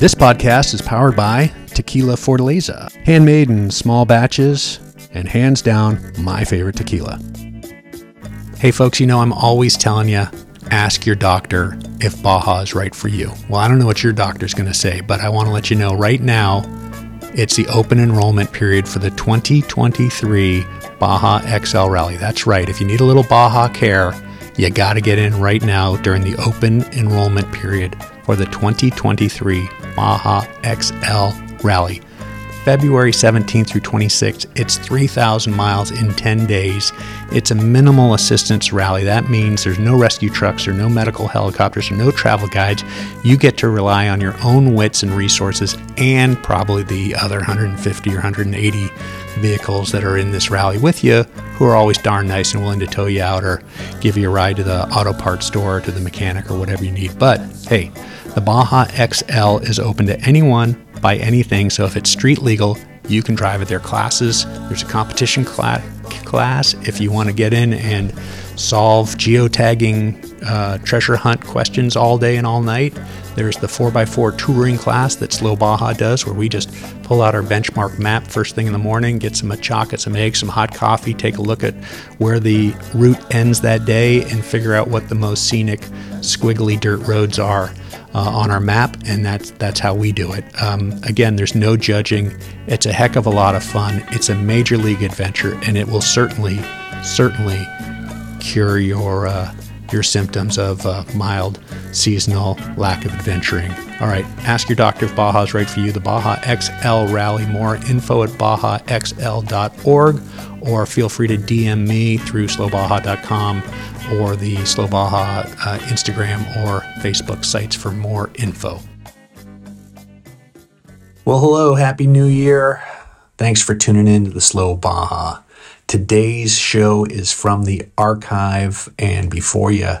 This podcast is powered by Tequila Fortaleza, handmade in small batches, and hands down, my favorite tequila. Hey, folks, you know, I'm always telling you ask your doctor if Baja is right for you. Well, I don't know what your doctor's going to say, but I want to let you know right now it's the open enrollment period for the 2023 Baja XL Rally. That's right. If you need a little Baja care, you got to get in right now during the open enrollment period for the 2023 Baja XL Rally. February 17th through 26th. It's 3,000 miles in 10 days. It's a minimal assistance rally. That means there's no rescue trucks or no medical helicopters or no travel guides. You get to rely on your own wits and resources and probably the other 150 or 180 vehicles that are in this rally with you who are always darn nice and willing to tow you out or give you a ride to the auto parts store or to the mechanic or whatever you need. But hey, the Baja XL is open to anyone by anything. So if it's street legal, you can drive at their classes. There's a competition cla- class if you want to get in and solve geotagging uh, treasure hunt questions all day and all night. There's the 4x4 touring class that Slow Baja does, where we just pull out our benchmark map first thing in the morning, get some machaca, some eggs, some hot coffee, take a look at where the route ends that day, and figure out what the most scenic, squiggly dirt roads are uh, on our map, and that's that's how we do it. Um, again, there's no judging. It's a heck of a lot of fun. It's a major league adventure, and it will certainly, certainly cure your uh, your symptoms of uh, mild seasonal lack of adventuring. All right, ask your doctor if Baja is right for you. The Baja XL Rally. More info at bajaxl.org, or feel free to DM me through slowbaja.com or the Slow Baja uh, Instagram or Facebook sites for more info. Well, hello, Happy New Year. Thanks for tuning in to the Slow Baja. Today's show is from the archive, and before you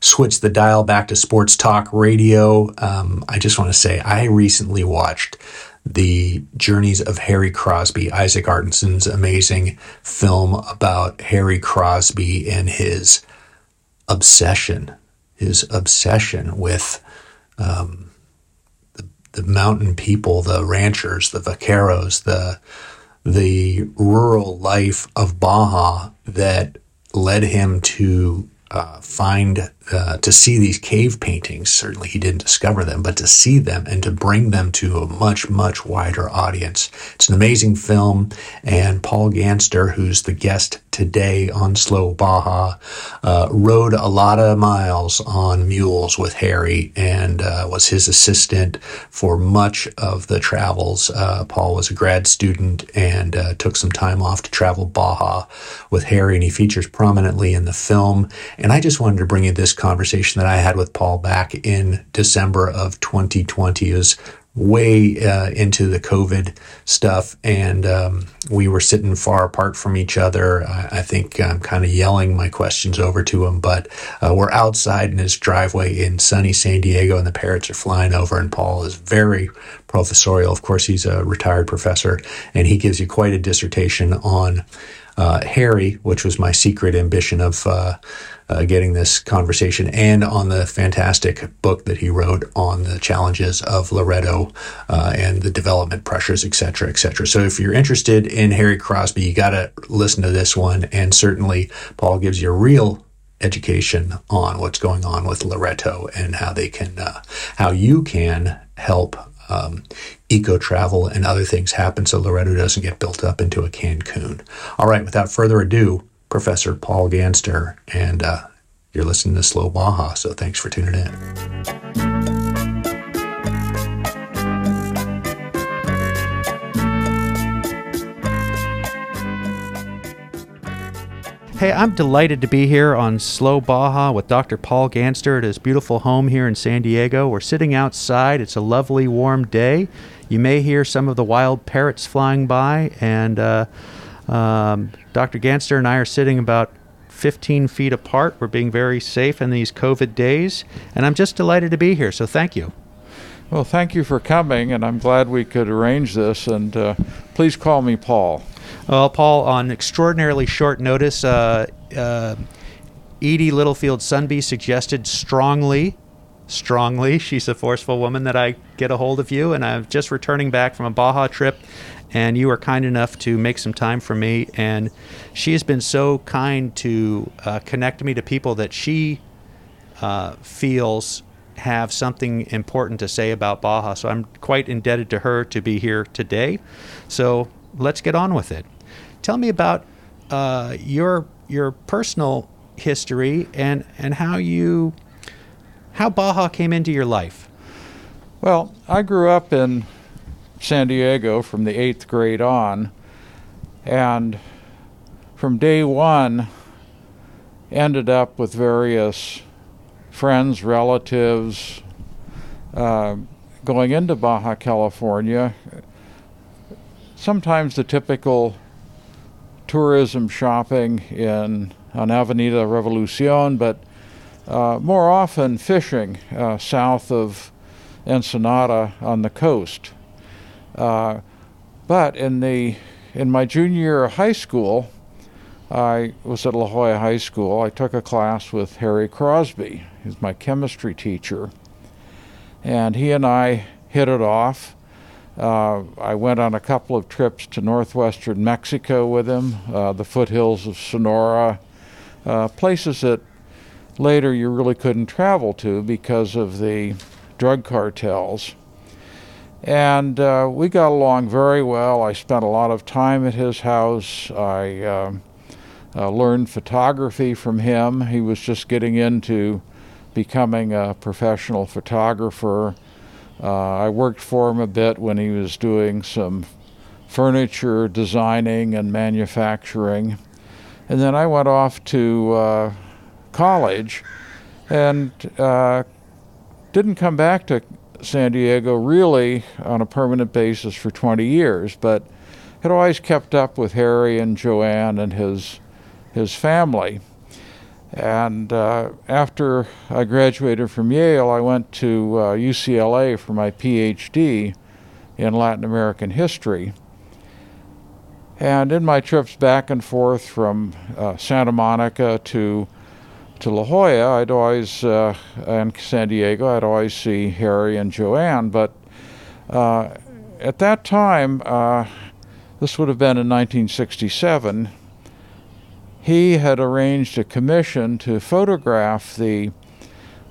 switch the dial back to Sports Talk Radio, um, I just want to say I recently watched the journeys of Harry Crosby, Isaac Artenstein's amazing film about Harry Crosby and his obsession, his obsession with um, the, the mountain people, the ranchers, the vaqueros, the the rural life of Baja that led him to uh, find uh, to see these cave paintings. Certainly, he didn't discover them, but to see them and to bring them to a much, much wider audience. It's an amazing film, and Paul Ganster, who's the guest today on Slow Baja, uh, rode a lot of miles on mules with Harry and uh, was his assistant for much of the travels. Uh, Paul was a grad student and uh, took some time off to travel Baja with Harry, and he features prominently in the film. And I just wanted to bring you this conversation that I had with Paul back in December of 2020. It was way uh, into the COVID stuff, and um, we were sitting far apart from each other. I, I think I'm kind of yelling my questions over to him, but uh, we're outside in his driveway in sunny San Diego, and the parrots are flying over, and Paul is very professorial. Of course, he's a retired professor, and he gives you quite a dissertation on uh, Harry, which was my secret ambition of uh, uh, getting this conversation, and on the fantastic book that he wrote on the challenges of Loreto uh, and the development pressures, et cetera, et cetera. So if you're interested in Harry Crosby, you got to listen to this one, and certainly Paul gives you a real education on what's going on with Loreto and how they can, uh, how you can help um, eco travel and other things happen so Loreto doesn't get built up into a Cancun. All right, without further ado, Professor Paul Ganster, and uh, you're listening to Slow Baja, so thanks for tuning in. Hey, I'm delighted to be here on Slow Baja with Dr. Paul Ganster at his beautiful home here in San Diego. We're sitting outside. It's a lovely, warm day. You may hear some of the wild parrots flying by, and uh, um, Dr. Ganster and I are sitting about 15 feet apart. We're being very safe in these COVID days, and I'm just delighted to be here, so thank you. Well, thank you for coming, and I'm glad we could arrange this. And uh, please call me Paul. Well, Paul, on extraordinarily short notice, uh, uh, Edie Littlefield Sundby suggested strongly strongly. She's a forceful woman that I get a hold of you, and I'm just returning back from a Baja trip, and you were kind enough to make some time for me. And she has been so kind to uh, connect me to people that she uh, feels have something important to say about Baja. So I'm quite indebted to her to be here today. So let's get on with it. Tell me about uh, your your personal history and and how you how Baja came into your life. Well, I grew up in San Diego from the eighth grade on, and from day one, ended up with various friends, relatives, uh, going into Baja California. Sometimes the typical tourism shopping in on Avenida Revolucion, but uh, more often fishing uh, south of Ensenada on the coast. Uh, but in the in my junior year of high school, I was at La Jolla High School. I took a class with Harry Crosby, who's my chemistry teacher, and he and I hit it off. Uh, I went on a couple of trips to northwestern Mexico with him, uh, the foothills of Sonora, uh, places that later you really couldn't travel to because of the drug cartels. And uh, we got along very well. I spent a lot of time at his house. I uh, uh, learned photography from him. He was just getting into becoming a professional photographer. Uh, I worked for him a bit when he was doing some furniture designing and manufacturing. And then I went off to uh, college and uh, didn't come back to San Diego really on a permanent basis for 20 years, but had always kept up with Harry and Joanne and his, his family. And uh, after I graduated from Yale, I went to uh, UCLA for my PhD in Latin American history. And in my trips back and forth from uh, Santa Monica to to La Jolla, I'd always uh, and San Diego, I'd always see Harry and Joanne. But uh, at that time, uh, this would have been in 1967. He had arranged a commission to photograph the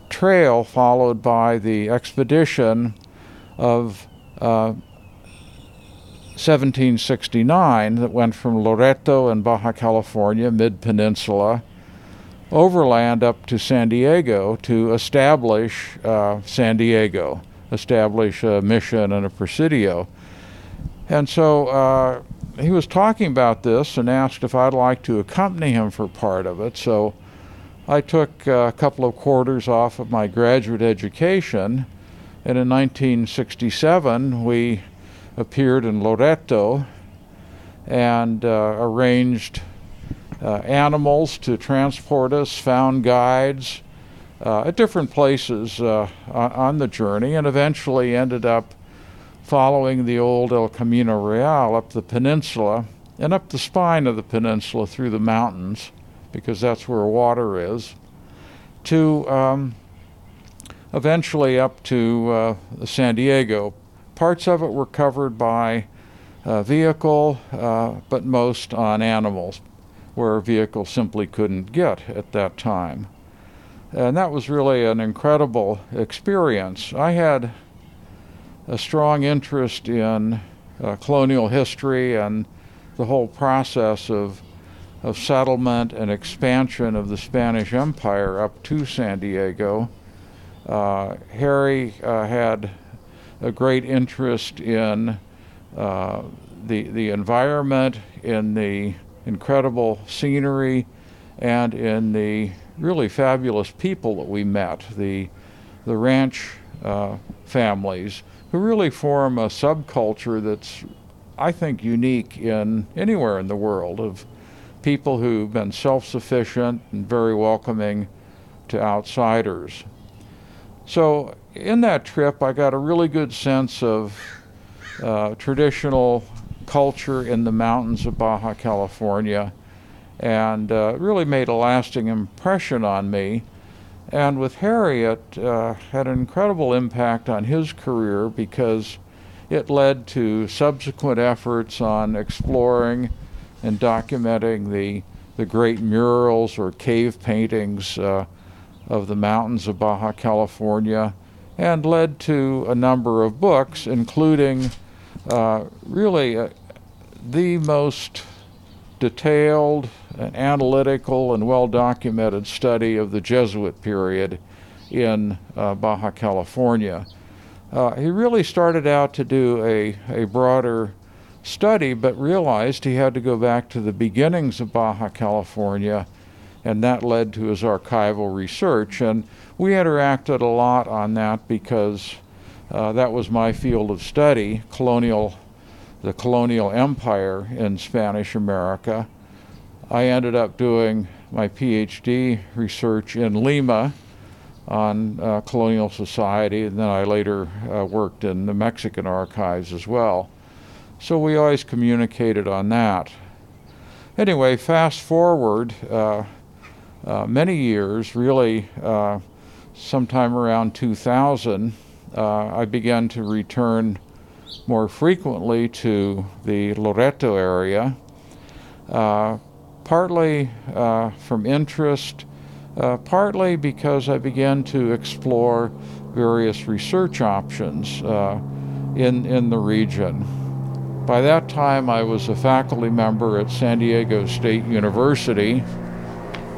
trail followed by the expedition of uh, 1769 that went from Loreto in Baja California, mid peninsula, overland up to San Diego to establish uh, San Diego, establish a mission and a presidio. And so uh, he was talking about this and asked if I'd like to accompany him for part of it. So I took a couple of quarters off of my graduate education, and in 1967 we appeared in Loreto and uh, arranged uh, animals to transport us, found guides uh, at different places uh, on the journey, and eventually ended up following the old El Camino Real up the peninsula and up the spine of the peninsula through the mountains, because that's where water is, to um, eventually up to uh, San Diego. Parts of it were covered by uh, vehicle, uh, but most on animals, where a vehicle simply couldn't get at that time. And that was really an incredible experience. I had a strong interest in uh, colonial history and the whole process of, of settlement and expansion of the Spanish Empire up to San Diego. Uh, Harry uh, had a great interest in uh, the, the environment, in the incredible scenery, and in the really fabulous people that we met, the, the ranch uh, families, who really form a subculture that's, I think, unique in anywhere in the world of people who've been self sufficient and very welcoming to outsiders. So in that trip, I got a really good sense of uh, traditional culture in the mountains of Baja California and uh, really made a lasting impression on me. And with Harriet, uh, had an incredible impact on his career because it led to subsequent efforts on exploring and documenting the, the great murals or cave paintings uh, of the mountains of Baja California and led to a number of books, including really uh, the most detailed and analytical and well documented study of the Jesuit period in uh, Baja California. Uh, he really started out to do a, a broader study, but realized he had to go back to the beginnings of Baja California, and that led to his archival research. And we interacted a lot on that because uh, that was my field of study, colonial, the colonial empire in Spanish America. I ended up doing my PhD research in Lima on uh, colonial society, and then I later uh, worked in the Mexican archives as well. So we always communicated on that. Anyway, fast forward uh, uh many years, really uh, sometime around 2000, uh, I began to return more frequently to the Loreto area, uh, partly uh, from interest, uh, partly because I began to explore various research options uh, in, in the region. By that time, I was a faculty member at San Diego State University,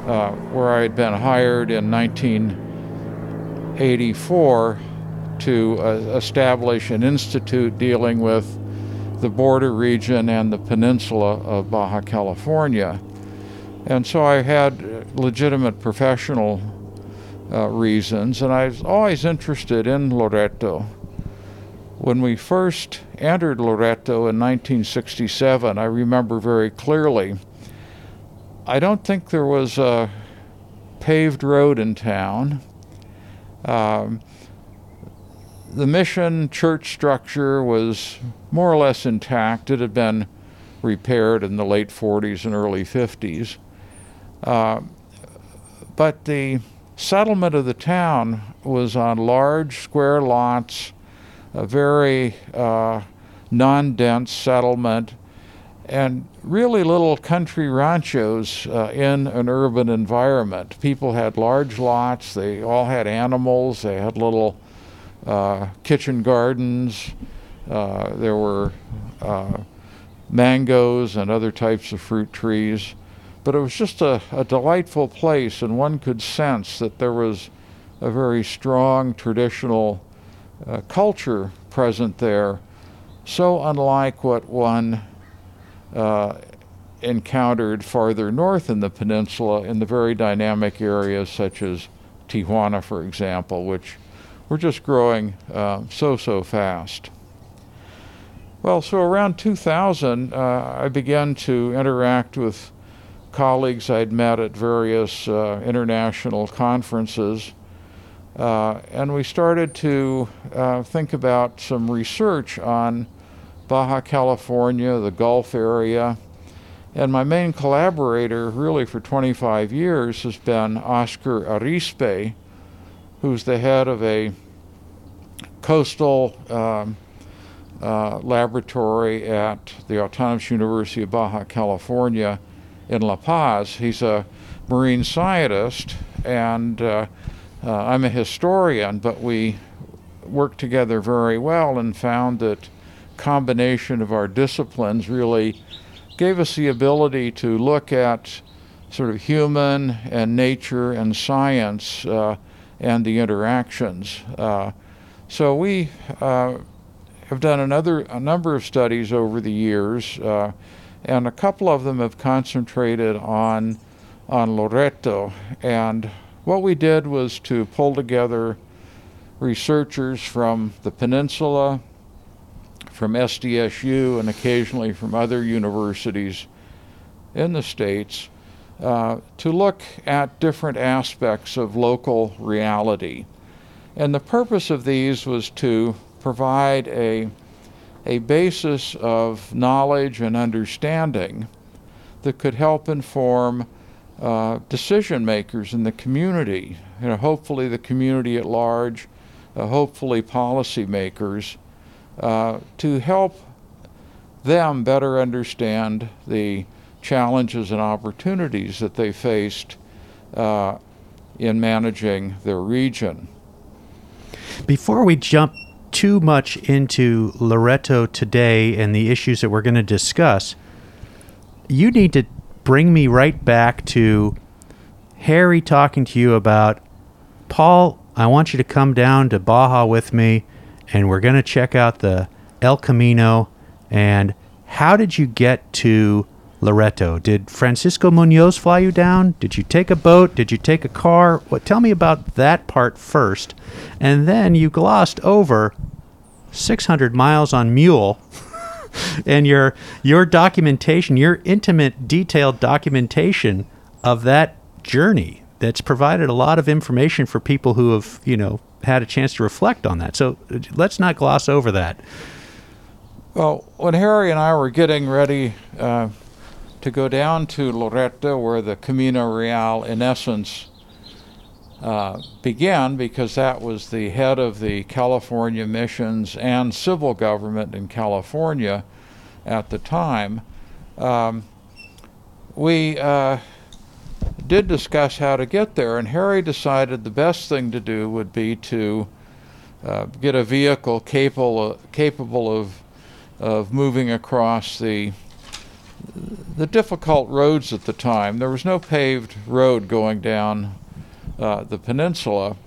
uh, where I had been hired in 1984 to uh, establish an institute dealing with the border region and the peninsula of Baja California. And so I had legitimate professional uh, reasons, and I was always interested in Loreto. When we first entered Loreto in 1967, I remember very clearly, I don't think there was a paved road in town. Um, the mission church structure was more or less intact. It had been repaired in the late 40s and early 50s. Uh, but the settlement of the town was on large square lots, a very uh, non dense settlement, and really little country ranchos uh, in an urban environment. People had large lots, they all had animals, they had little kitchen gardens, uh, there were uh, mangoes and other types of fruit trees. But it was just a, a delightful place, and one could sense that there was a very strong traditional uh, culture present there, so unlike what one uh, encountered farther north in the peninsula in the very dynamic areas such as Tijuana, for example, which were just growing uh, so, so fast. Well, so around 2000, uh, I began to interact with colleagues I'd met at various uh, international conferences. Uh, and we started to uh, think about some research on Baja California, the Gulf area. And my main collaborator, really for 25 years, has been Oscar Arizpe, who's the head of a coastal um, uh, laboratory at the Autonomous University of Baja California in La Paz. He's a marine scientist, and uh, uh, I'm a historian, but we worked together very well and found that combination of our disciplines really gave us the ability to look at sort of human and nature and science uh, and the interactions. Uh, so we uh, have done another a number of studies over the years, uh, and a couple of them have concentrated on on Loreto. And what we did was to pull together researchers from the peninsula, from SDSU and occasionally from other universities in the States uh, to look at different aspects of local reality. And the purpose of these was to provide a, a basis of knowledge and understanding that could help inform uh, decision makers in the community. You know, hopefully the community at large, uh, hopefully policymakers, uh, to help them better understand the challenges and opportunities that they faced uh, in managing their region. Before we jump too much into Loreto today and the issues that we're going to discuss, you need to bring me right back to Harry talking to you about Paul. I want you to come down to Baja with me, and we're going to check out the El Camino. And how did you get to Loreto? Did Francisco Munoz fly you down? Did you take a boat? Did you take a car? What? Tell me about that part first, and then you glossed over 600 miles on mule. and your your documentation, your intimate, detailed documentation of that journey that's provided a lot of information for people who have, you know, had a chance to reflect on that. So let's not gloss over that. Well, when Harry and I were getting ready uh, to go down to Loreto, where the Camino Real, in essence, uh, began, because that was the head of the California missions and civil government in California at the time, um, we uh, did discuss how to get there, and Harry decided the best thing to do would be to uh, get a vehicle capable capable of of moving across the the difficult roads at the time. There was no paved road going down uh, the peninsula,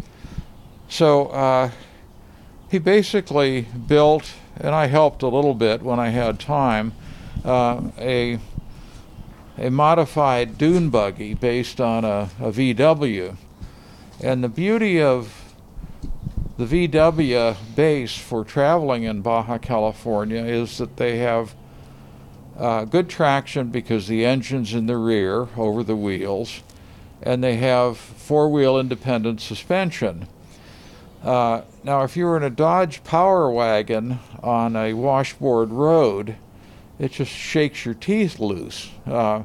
so uh, he basically built, and I helped a little bit when I had time, uh, a a modified dune buggy based on a, a VW. And the beauty of the VW base for traveling in Baja California is that they have uh, good traction because the engine's in the rear over the wheels, and they have four wheel independent suspension. Uh, now, if you were in a Dodge Power Wagon on a washboard road, it just shakes your teeth loose, uh,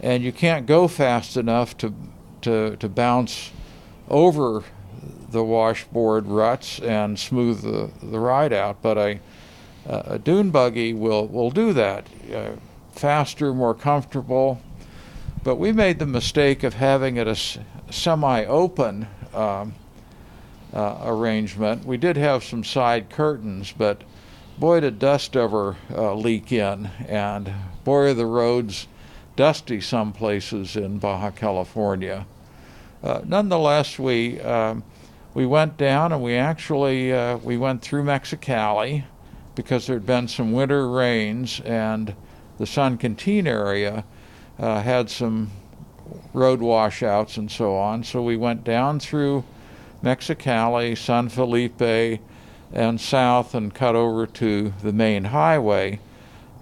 and you can't go fast enough to to to bounce over the washboard ruts and smooth the, the ride out. But a a dune buggy will will do that, uh, faster, more comfortable. But we made the mistake of having it a semi-open. Um, uh, arrangement. We did have some side curtains, but boy, did dust ever uh, leak in, and boy, are the roads dusty some places in Baja California. Uh, nonetheless, we um, we went down and we actually uh, we went through Mexicali because there had been some winter rains and the San Quintin area uh, had some road washouts and so on. So we went down through Mexicali, San Felipe, and south and cut over to the main highway,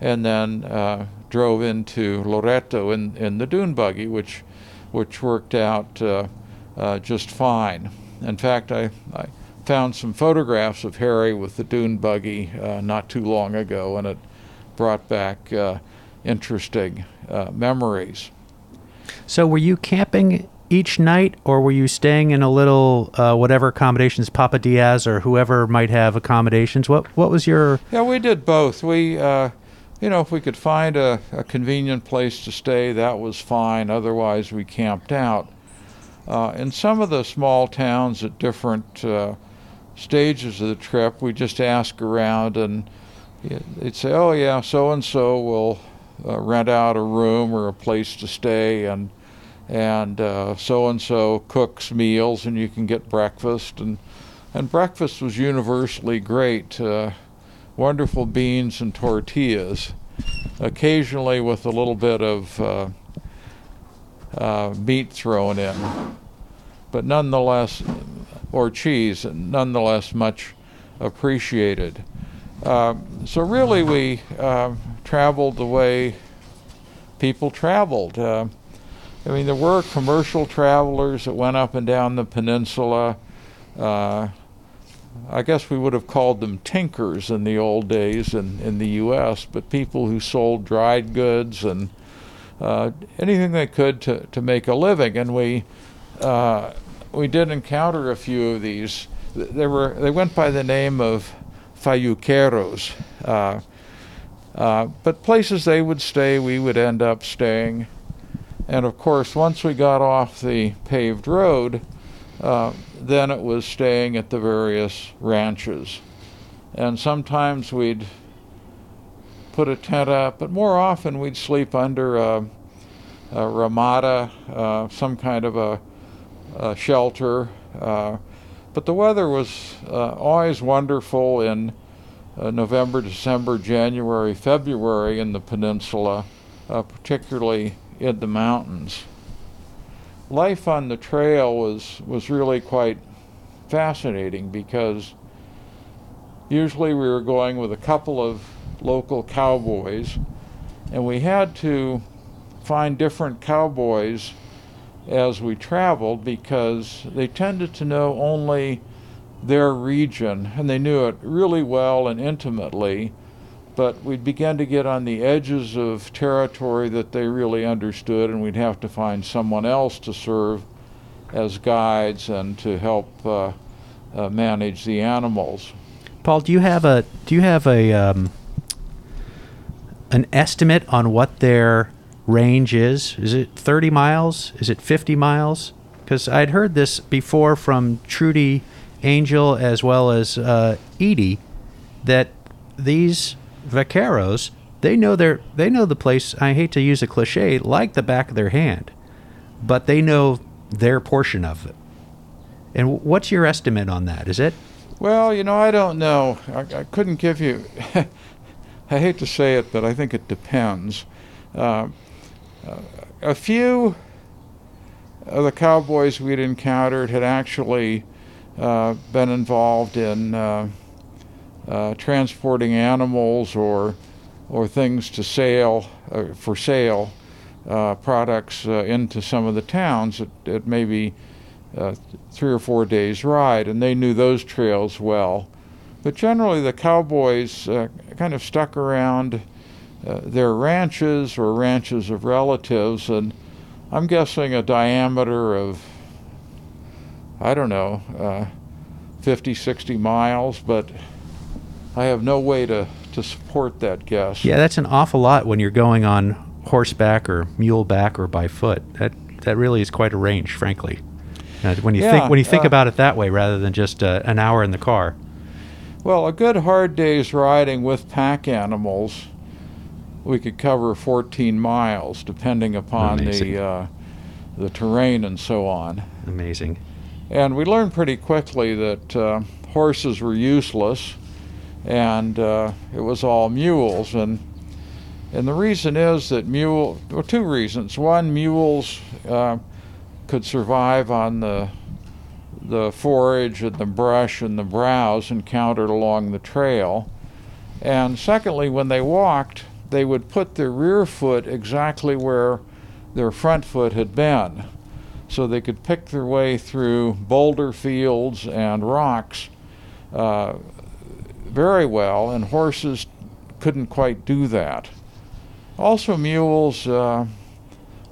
and then uh, drove into Loreto in, in the dune buggy, which which worked out uh, uh, just fine. In fact, I, I found some photographs of Harry with the dune buggy uh, not too long ago, and it brought back uh, interesting uh, memories. So, were you camping each night, or were you staying in a little uh, whatever accommodations Papa Diaz or whoever might have accommodations? What what was your? Yeah, we did both. We, uh, you know, if we could find a, a, convenient place to stay, that was fine. Otherwise, we camped out. Uh, in some of the small towns at different uh, stages of the trip, we just ask around, and they'd say, "Oh yeah, so and so will." Uh, rent out a room or a place to stay, and and so and so cooks meals, and you can get breakfast. And, and breakfast was universally great uh, wonderful beans and tortillas, occasionally with a little bit of uh, uh, meat thrown in, but nonetheless, or cheese, nonetheless much appreciated. Uh, so, really, we uh, traveled the way people traveled. Uh, I mean, there were commercial travelers that went up and down the peninsula. Uh, I guess we would have called them tinkers in the old days in, in the U.S., but people who sold dried goods and uh, anything they could to, to make a living. And we uh, we did encounter a few of these. They were they went by the name of fayuqueros. Uh, uh, but places they would stay, we would end up staying. And of course, once we got off the paved road, uh, then it was staying at the various ranches. And sometimes we'd put a tent up, but more often we'd sleep under a, a ramada, uh, some kind of a, a shelter. Uh, but the weather was uh, always wonderful in uh, November, December, January, February in the peninsula, uh, particularly in the mountains. Life on the trail was, was really quite fascinating because usually we were going with a couple of local cowboys, and we had to find different cowboys as we traveled because they tended to know only their region, and they knew it really well and intimately. But we'd begin to get on the edges of territory that they really understood, and we'd have to find someone else to serve as guides and to help uh, uh, manage the animals. Paul, do you have a do you have a um, an estimate on what their range is? Is it 30 miles? Is it 50 miles? Because I'd heard this before from Trudi Angell as well as uh, Edie that these vaqueros they know their they know the place. I hate to use a cliche like the back of their hand, but they know their portion of it. And what's your estimate on that? Is it? Well, you know, I don't know. I, I couldn't give you. I hate to say it, but I think it depends. Uh, uh, a few of the cowboys we'd encountered had actually uh, been involved in uh, uh, transporting animals or or things to sale uh, for sale products into some of the towns at, at maybe three or four days ride, and they knew those trails well. But generally, the cowboys kind of stuck around their ranches or ranches of relatives, and I'm guessing a diameter of I don't know, uh, 50, 60 miles, but I have no way to, to support that guess. Yeah, that's an awful lot when you're going on horseback or muleback or by foot. That that really is quite a range, frankly. Uh, when you Yeah, think when you think uh, about it that way, rather than just uh, an hour in the car. Well, a good hard day's riding with pack animals, we could cover 14 miles, depending upon Amazing. the uh, the terrain and so on. Amazing. And we learned pretty quickly that uh, horses were useless, and uh, it was all mules. And and the reason is that mule, well, two reasons. One, mules uh, could survive on the the forage and the brush and the browse encountered along the trail. And secondly, when they walked, they would put their rear foot exactly where their front foot had been. So they could pick their way through boulder fields and rocks uh, very well, and horses couldn't quite do that. Also, mules, uh,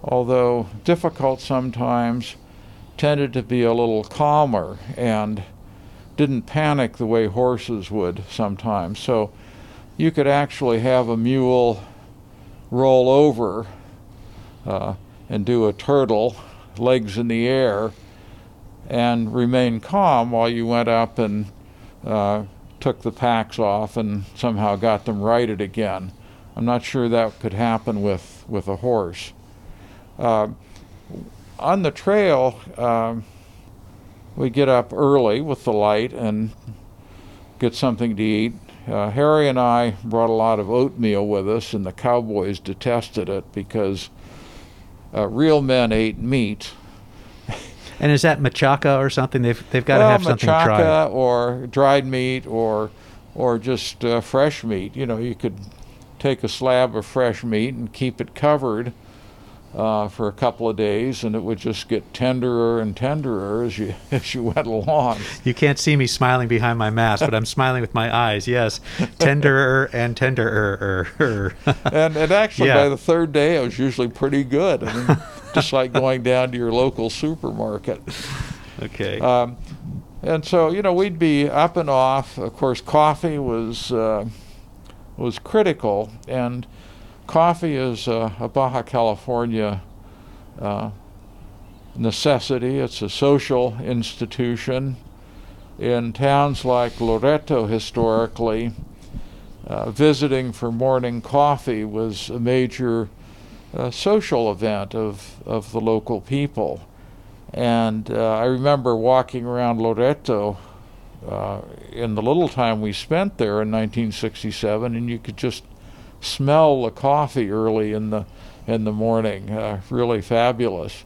although difficult sometimes, tended to be a little calmer and didn't panic the way horses would sometimes. So you could actually have a mule roll over uh, and do a turtle, legs in the air, and remain calm while you went up and uh, took the packs off and somehow got them righted again. I'm not sure that could happen with, with a horse. Uh, on the trail, um, we get up early with the light and get something to eat. Uh, Harry and I brought a lot of oatmeal with us, and the cowboys detested it because uh, real men ate meat. And is that machaca or something? They've they've got to well, have something to try. machaca or dried meat or or just uh, fresh meat. You know, you could take a slab of fresh meat and keep it covered uh, for a couple of days, and it would just get tenderer and tenderer as you as you went along. You can't see me smiling behind my mask, but I'm smiling with my eyes. Yes, tenderer and tenderer. and and actually, Yeah. by the third day, it was usually pretty good. I mean, just like going down to your local supermarket. okay. Um, and so, you know, we'd be up and off. Of course, coffee was uh, was critical, and coffee is a, a Baja California uh, necessity. It's a social institution. In towns like Loreto, historically, uh, visiting for morning coffee was a major uh, social event of, of the local people. And uh, I remember walking around Loreto uh, in the little time we spent there in 1967, and you could just smell the coffee early in the in the morning. Uh, really fabulous.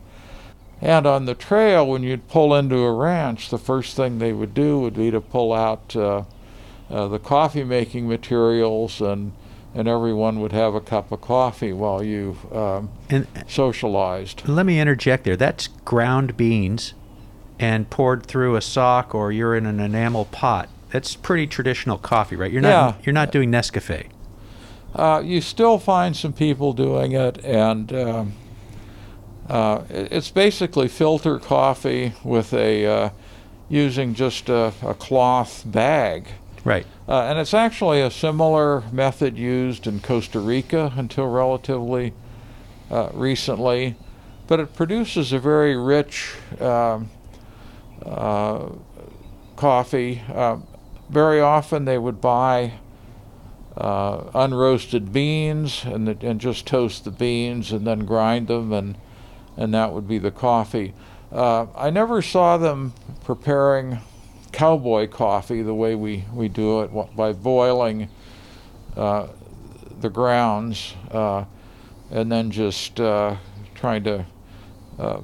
And on the trail, when you'd pull into a ranch, the first thing they would do would be to pull out uh, uh, the coffee making materials, and and everyone would have a cup of coffee while you um, and socialized. let me interject there. That's ground beans and poured through a sock or you're in an enamel pot. That's pretty traditional coffee, right? You're not Yeah. you're not doing Nescafe. Uh, you still find some people doing it, and um, uh, it's basically filter coffee with a uh, using just a, a cloth bag. Right. Uh, and it's actually a similar method used in Costa Rica until relatively uh, recently, but it produces a very rich um, uh, coffee. Um very often they would buy uh, unroasted beans and, th- and just toast the beans and then grind them, and, and that would be the coffee. Uh, I never saw them preparing cowboy coffee the way we, we do it by boiling uh, the grounds uh, and then just uh, trying to uh,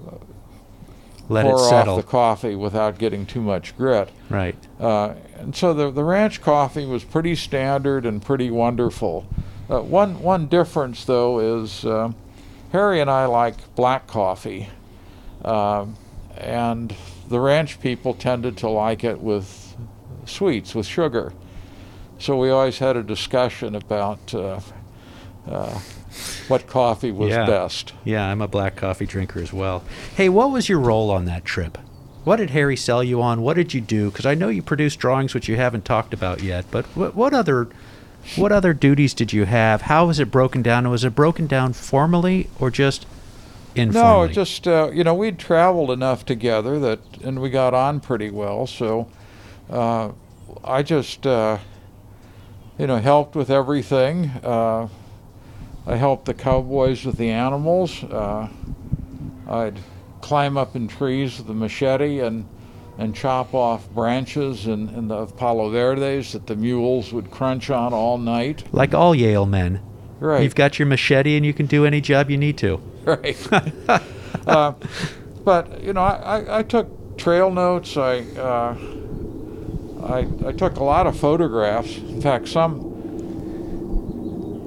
Let pour it off the coffee without getting too much grit. right. Uh, and so the, the ranch coffee was pretty standard and pretty wonderful. Uh, one, one difference, though, is uh, Harry and I like black coffee. Um and the ranch people tended to like it with sweets, with sugar. So we always had a discussion about uh, uh, what coffee was Yeah. best. Yeah, I'm a black coffee drinker as well. Hey, what was your role on that trip? What did Harry sell you on? What did you do? Because I know you produced drawings which you haven't talked about yet. But what, what other what other duties did you have? How was it broken down? Was it broken down formally or just informally? No, just uh, you know we'd traveled enough together that, and we got on pretty well. So uh, I just uh, you know helped with everything. I helped the cowboys with the animals. Uh, I'd climb up in trees with a machete and and chop off branches and, and the palo verdes that the mules would crunch on all night. like all Yale men. Right. You've got your machete and you can do any job you need to. right. uh, but you know, I, I, I took trail notes. I, uh, I I took a lot of photographs. In fact, some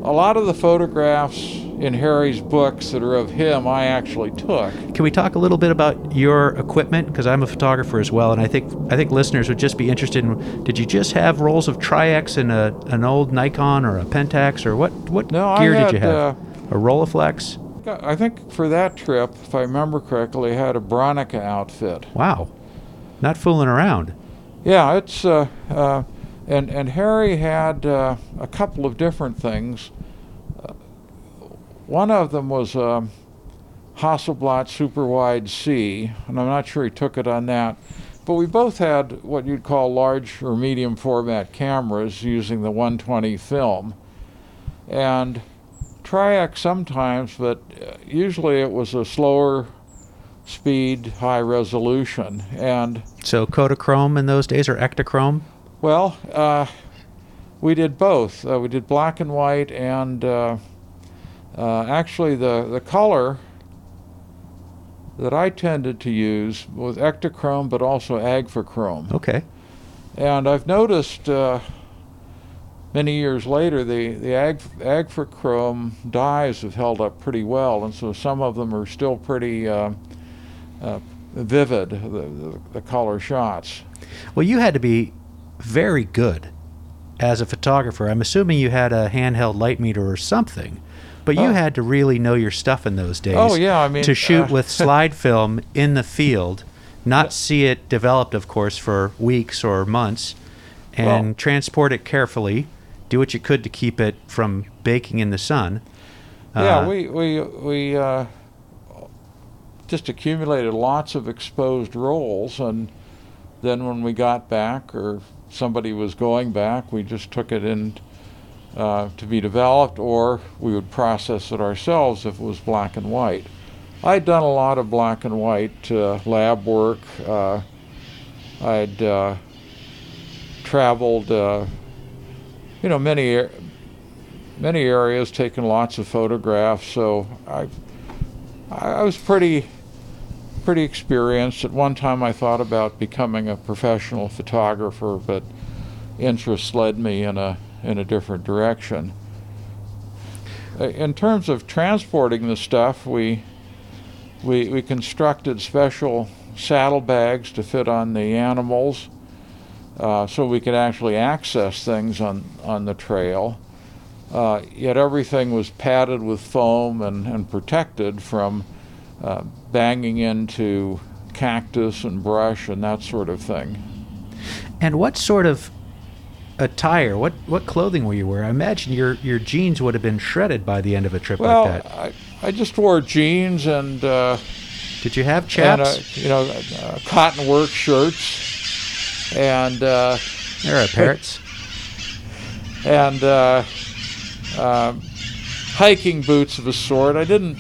a lot of the photographs in Harry's books that are of him, I actually took. Can we talk a little bit about your equipment? Because I'm a photographer as well, and I think I think listeners would just be interested in. Did you just have rolls of Tri-X and a an old Nikon or a Pentax or what? What No, gear had, did you have? uh, a Rolleiflex. I think for that trip, if I remember correctly, I had a Bronica outfit. Wow, not fooling around. Yeah, it's uh, uh, and and Harry had uh, a couple of different things. Uh, one of them was um, Hasselblad Super Wide C, and I'm not sure he took it on that. But we both had what you'd call large or medium format cameras using the 120 film, and Tri-X sometimes, but uh, usually it was a slower speed, high resolution, and So Kodachrome in those days or Ektachrome? Well, uh, we did both. Uh, we did black and white, and uh, uh, actually, the, the color that I tended to use was Ektachrome, but also Agfachrome. Okay. And I've noticed uh, many years later, the, the ag, Agfachrome dyes have held up pretty well, and so some of them are still pretty uh, uh, vivid, the, the, the color shots. Well, you had to be very good as a photographer. I'm assuming you had a handheld light meter or something, but you Oh. had to really know your stuff in those days. Oh, yeah, I mean, to shoot uh, with slide film in the field, not see it developed, of course, for weeks or months, and Well- transport it carefully. Do what you could to keep it from baking in the sun. Yeah, Uh, we we we uh, just accumulated lots of exposed rolls, and then when we got back, or somebody was going back, we just took it in uh, to be developed, or we would process it ourselves if it was black and white. I'd done a lot of black and white uh, lab work. Uh, I'd uh, traveled, uh, you know, many many areas, taken lots of photographs. So I, I was pretty, pretty experienced. At one time, I thought about becoming a professional photographer, but interest led me in a in a different direction. In terms of transporting the stuff, we we we constructed special saddlebags to fit on the animals, uh, so we could actually access things on on the trail. Uh, yet everything was padded with foam and, and protected from uh, banging into cactus and brush and that sort of thing. And what sort of attire, what what clothing were you wearing? I imagine your your jeans would have been shredded by the end of a trip Well, like that. I, I just wore jeans and, uh, Did you have and chaps? uh, you know, uh, cotton work shirts and uh, there are parrots. and uh, um hiking boots of a sort. I didn't.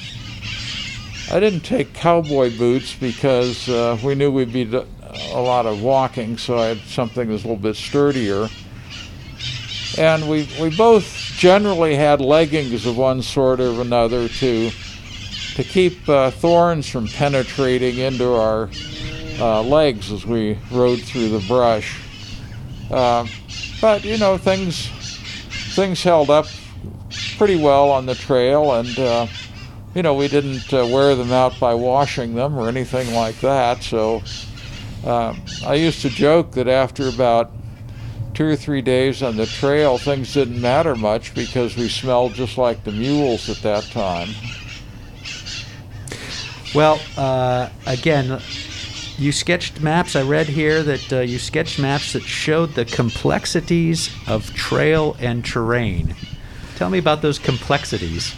I didn't take cowboy boots because uh, we knew we'd be a lot of walking, so I had something that's a little bit sturdier. And we we both generally had leggings of one sort or another to to keep uh, thorns from penetrating into our uh, legs as we rode through the brush. Uh, but you know things things held up pretty well on the trail, and uh, you know we didn't uh, wear them out by washing them or anything like that. So uh, I used to joke that after about two or three days on the trail, things didn't matter much because we smelled just like the mules at that time. Well, uh, again, you sketched maps. I read here that uh, you sketched maps that showed the complexities of trail and terrain. Tell me about those complexities.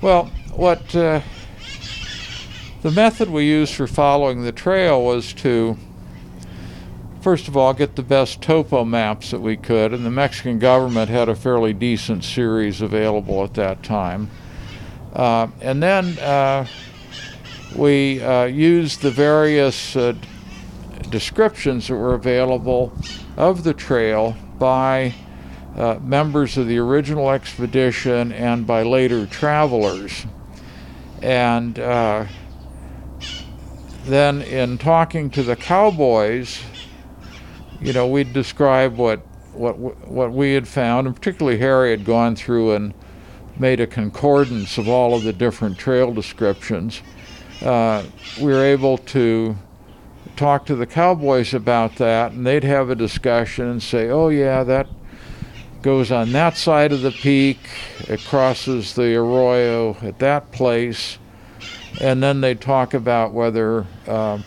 Well, what uh, the method we used for following the trail was to, first of all, get the best topo maps that we could, and the Mexican government had a fairly decent series available at that time. Uh, and then uh, we uh, used the various uh, descriptions that were available of the trail by uh, members of the original expedition and by later travelers. And uh, then, in talking to the cowboys, you know, we'd describe what what what we had found, and particularly Harry had gone through and made a concordance of all of the different trail descriptions. Uh, we were able to talk to the cowboys about that, and they'd have a discussion and say, "Oh yeah, that." Goes on that side of the peak, it crosses the arroyo at that place, and then they talk about whether um,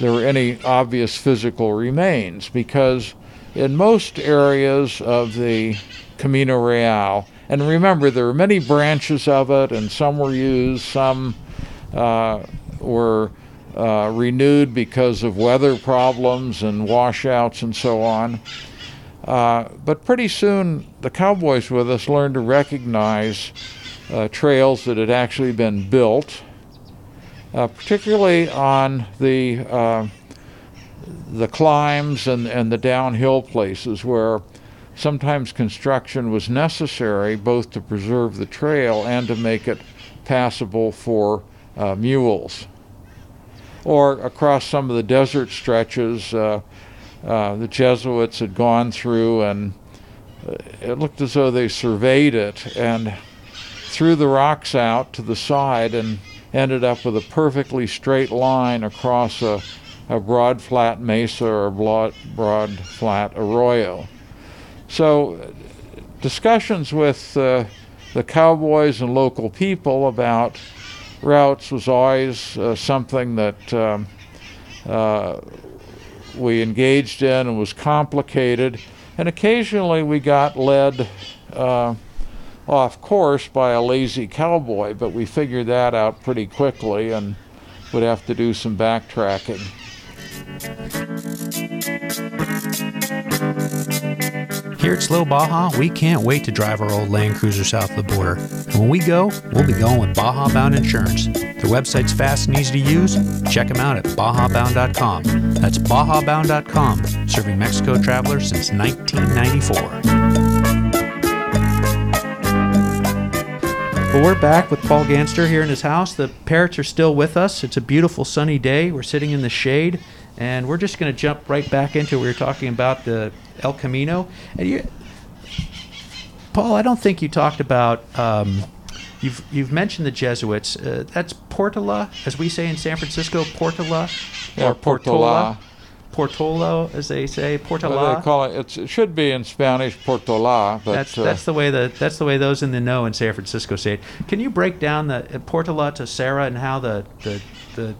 there were any obvious physical remains, because in most areas of the Camino Real, and remember there were many branches of it, and some were used, some uh, were uh, renewed because of weather problems and washouts and so on. Uh, but pretty soon, the cowboys with us learned to recognize uh, trails that had actually been built, uh, particularly on the uh, the climbs and, and the downhill places where sometimes construction was necessary both to preserve the trail and to make it passable for uh, mules. Or across some of the desert stretches, uh, uh, the Jesuits had gone through and it looked as though they surveyed it and threw the rocks out to the side and ended up with a perfectly straight line across a, a broad flat mesa or broad, broad flat arroyo. So, discussions with uh, the cowboys and local people about routes was always uh, something that um, uh, we engaged in and was complicated. And occasionally we got led uh, off course by a lazy cowboy, but we figured that out pretty quickly and would have to do some backtracking. Here at SLO Baja, we can't wait to drive our old Land Cruiser south of the border. And when we go, we'll be going with Baja Bound Insurance. Their website's fast and easy to use. Check them out at bajabound.com. That's bajabound.com, serving Mexico travelers since 1994. Well, we're back with Paul Ganster here in his house. The parrots are still with us. It's a beautiful sunny day. We're sitting in the shade, and we're just going to jump right back into. We were talking about the El Camino, and you, Paul. I don't think you talked about. Um, you've you've mentioned the Jesuits. Uh, that's Portola, as we say in San Francisco, Portola, or Portola. Portolo, as they say, Portola. Well, they call it. it should be in Spanish Portola, but that's uh, that's the way the that's the way those in the know in San Francisco say it. Can you break down the uh, Portola to Serra and how the the the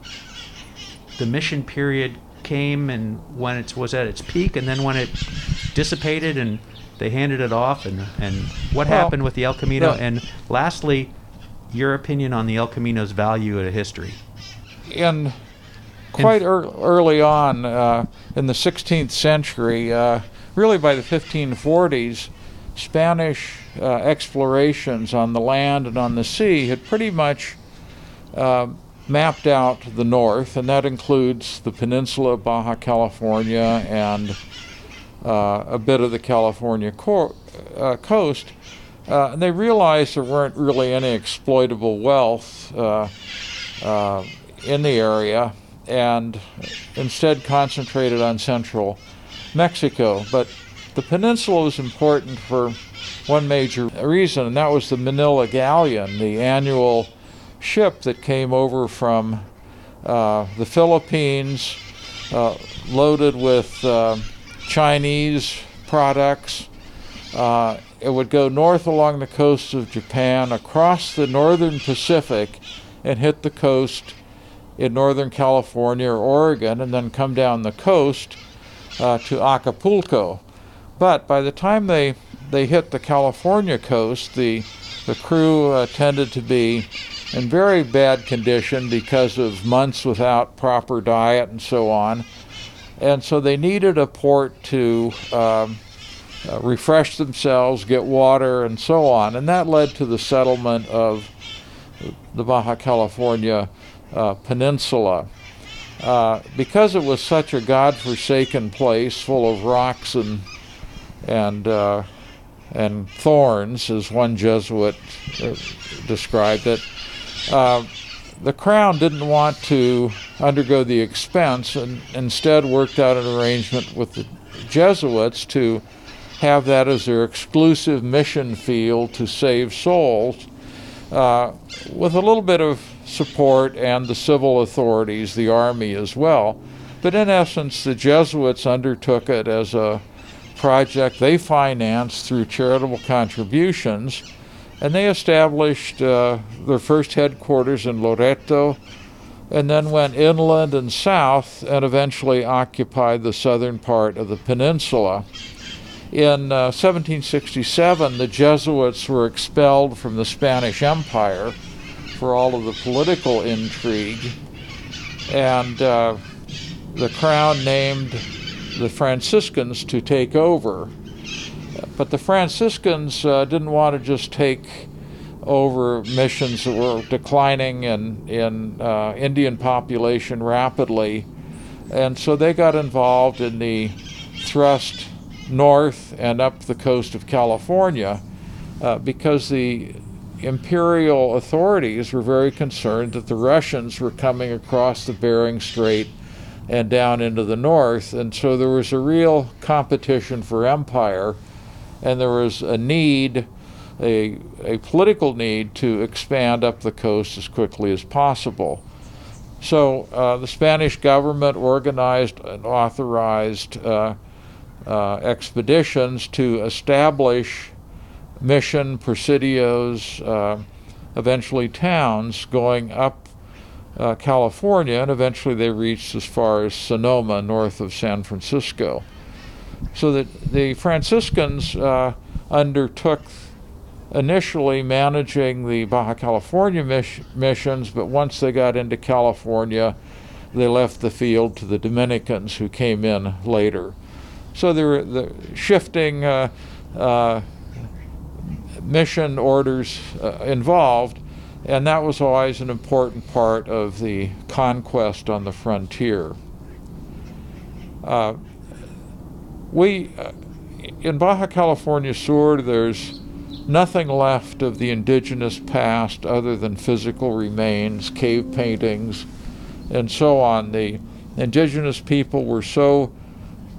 the mission period came and when it was at its peak, and then when it dissipated and they handed it off, and and what Well, happened with the El Camino, and lastly, your opinion on the El Camino's value a history. in quite ear early on uh, in the 16th century, uh, really by the 1540s, Spanish uh, explorations on the land and on the sea had pretty much uh, mapped out the north, and that includes the peninsula of Baja California and uh, a bit of the California uh, coast. Uh, and they realized there weren't really any exploitable wealth uh, uh, in the area and instead concentrated on central Mexico. But the peninsula was important for one major reason, and that was the Manila Galleon, the annual ship that came over from uh, the Philippines, uh, loaded with uh, Chinese products. Uh, it would go north along the coast of Japan, across the northern Pacific, and hit the coast in northern California or Oregon, and then come down the coast uh, to Acapulco. But by the time they they hit the California coast, the the crew tended to be in very bad condition because of months without proper diet and so on, and so they needed a port to um, uh, refresh themselves, get water, and so on, and that led to the settlement of the Baja California uh, Peninsula. Uh, because it was such a God-forsaken place, full of rocks and and uh, and thorns, as one Jesuit uh, described it, uh, the crown didn't want to undergo the expense, and instead worked out an arrangement with the Jesuits to have that as their exclusive mission field to save souls, uh, with a little bit of support and the civil authorities, the army as well. But in essence, the Jesuits undertook it as a project they financed through charitable contributions, and they established uh, their first headquarters in Loreto, and then went inland and south, and eventually occupied the southern part of the peninsula. In uh, 1767, the Jesuits were expelled from the Spanish Empire for all of the political intrigue, and uh, the crown named the Franciscans to take over. But the Franciscans uh, didn't want to just take over missions that were declining in, in uh, Indian population rapidly, and so they got involved in the thrust north and up the coast of California uh, because the imperial authorities were very concerned that the Russians were coming across the Bering Strait and down into the north, and so there was a real competition for empire and there was a need, a, a political need to expand up the coast as quickly as possible. So uh, the Spanish government organized and authorized uh, uh, expeditions to establish mission presidios, uh, eventually towns, going up uh, California, and eventually they reached as far as Sonoma, north of San Francisco. So that the Franciscans uh, undertook initially managing the Baja California miss- missions, but once they got into California, they left the field to the Dominicans who came in later. So there were the shifting uh, uh, mission orders uh, involved, and that was always an important part of the conquest on the frontier. We, uh, in Baja California Sur, there's nothing left of the indigenous past other than physical remains, cave paintings, and so on. The indigenous people were so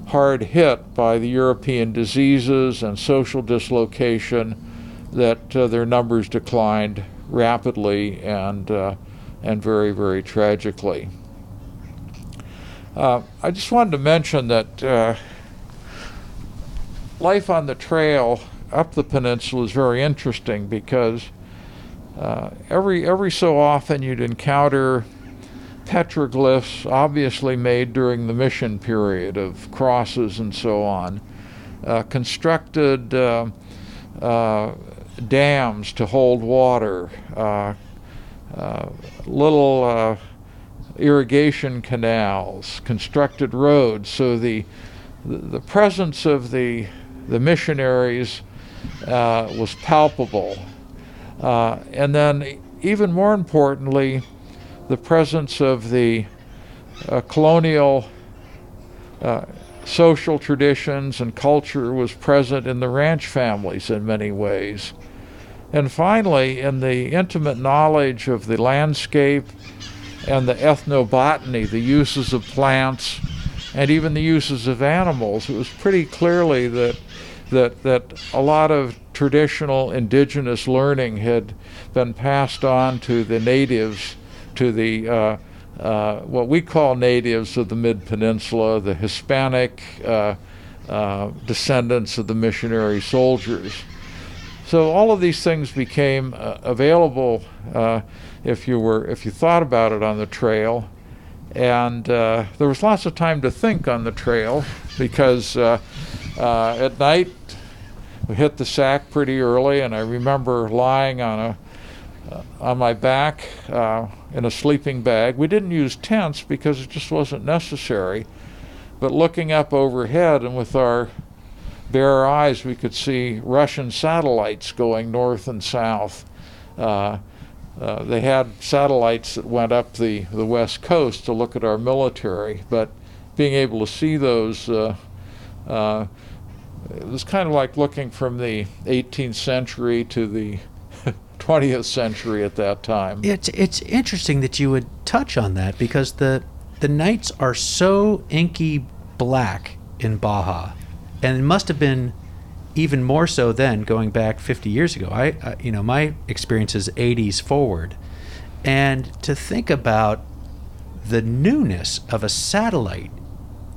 hard hit by the European diseases and social dislocation that uh, their numbers declined rapidly and, uh, and very, very tragically. Uh, I just wanted to mention that uh, life on the trail up the peninsula is very interesting because uh, every every so often you'd encounter petroglyphs, obviously made during the mission period of crosses and so on, uh, constructed uh, uh dams to hold water, uh, uh, little irrigation canals, constructed roads. So the the presence of the the missionaries uh, was palpable. Uh, and then, even more importantly, the presence of the uh, colonial uh, social traditions and culture was present in the ranch families in many ways. And finally, in the intimate knowledge of the landscape and the ethnobotany, the uses of plants, and even the uses of animals, it was pretty clearly that that, that a lot of traditional indigenous learning had been passed on to the natives, to the uh, uh, what we call natives of the Mid Peninsula, the Hispanic uh, uh, descendants of the missionary soldiers. So all of these things became uh, available uh, if you were if you thought about it on the trail, and there was lots of time to think on the trail because uh, at night, we hit the sack pretty early, and I remember lying on a uh, on my back uh, in a sleeping bag. We didn't use tents because it just wasn't necessary. But looking up overhead and with our bare eyes, we could see Russian satellites going north and south. Uh, uh, they had satellites that went up the, the west coast to look at our military, but being able to see those uh, uh, it was kind of like looking from the 18th century to the 20th century at that time. It's it's interesting that you would touch on that because the the nights are so inky black in Baja, and it must have been even more so then, going back 50 years ago. I, I you know my experience is 80s forward, and to think about the newness of a satellite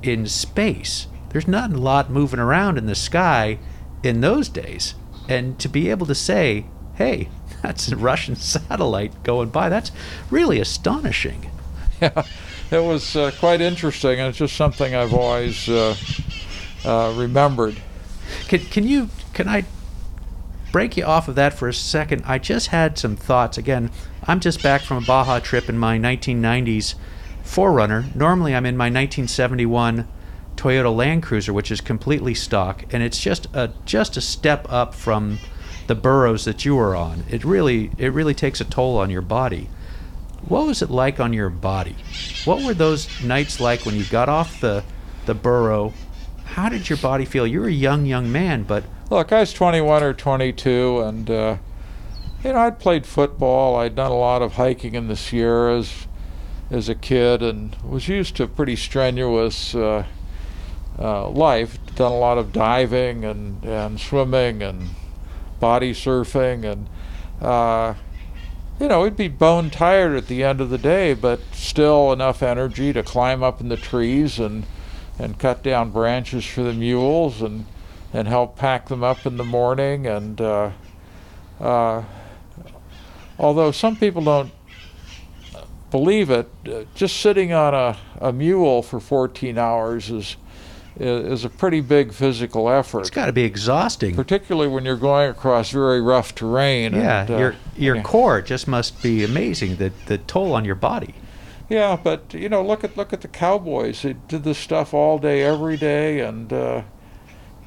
in space there's not a lot moving around in the sky in those days. And to be able to say, hey, that's a Russian satellite going by, that's really astonishing. Yeah, it was uh, quite interesting, and it's just something I've always uh, uh, remembered. Can, can you, can I break you off of that for a second? I just had some thoughts. Again, I'm just back from a Baja trip in my 1990s 4Runner. Normally, I'm in my 1971 Toyota Land Cruiser, which is completely stock, and it's just a just a step up from the burros that you were on. It really it really takes a toll on your body. What was it like on your body? What were those nights like when you got off the the burro? How did your body feel? You were a young young man, but look, I was 21 or 22, and uh, you know I'd played football. I'd done a lot of hiking in the Sierras as a kid, and was used to pretty strenuous. Uh, uh, life. Done a lot of diving and, and swimming and body surfing and uh, you know, we'd be bone tired at the end of the day, but still enough energy to climb up in the trees and and cut down branches for the mules and and help pack them up in the morning. And uh, uh, although some people don't believe it, uh, just sitting on a, a mule for 14 hours is is a pretty big physical effort. It's got to be exhausting, particularly when you're going across very rough terrain. Yeah, and, uh, your your yeah. core just must be amazing. The the toll on your body. Yeah, but you know, look at look at the cowboys. They did this stuff all day, every day, and uh,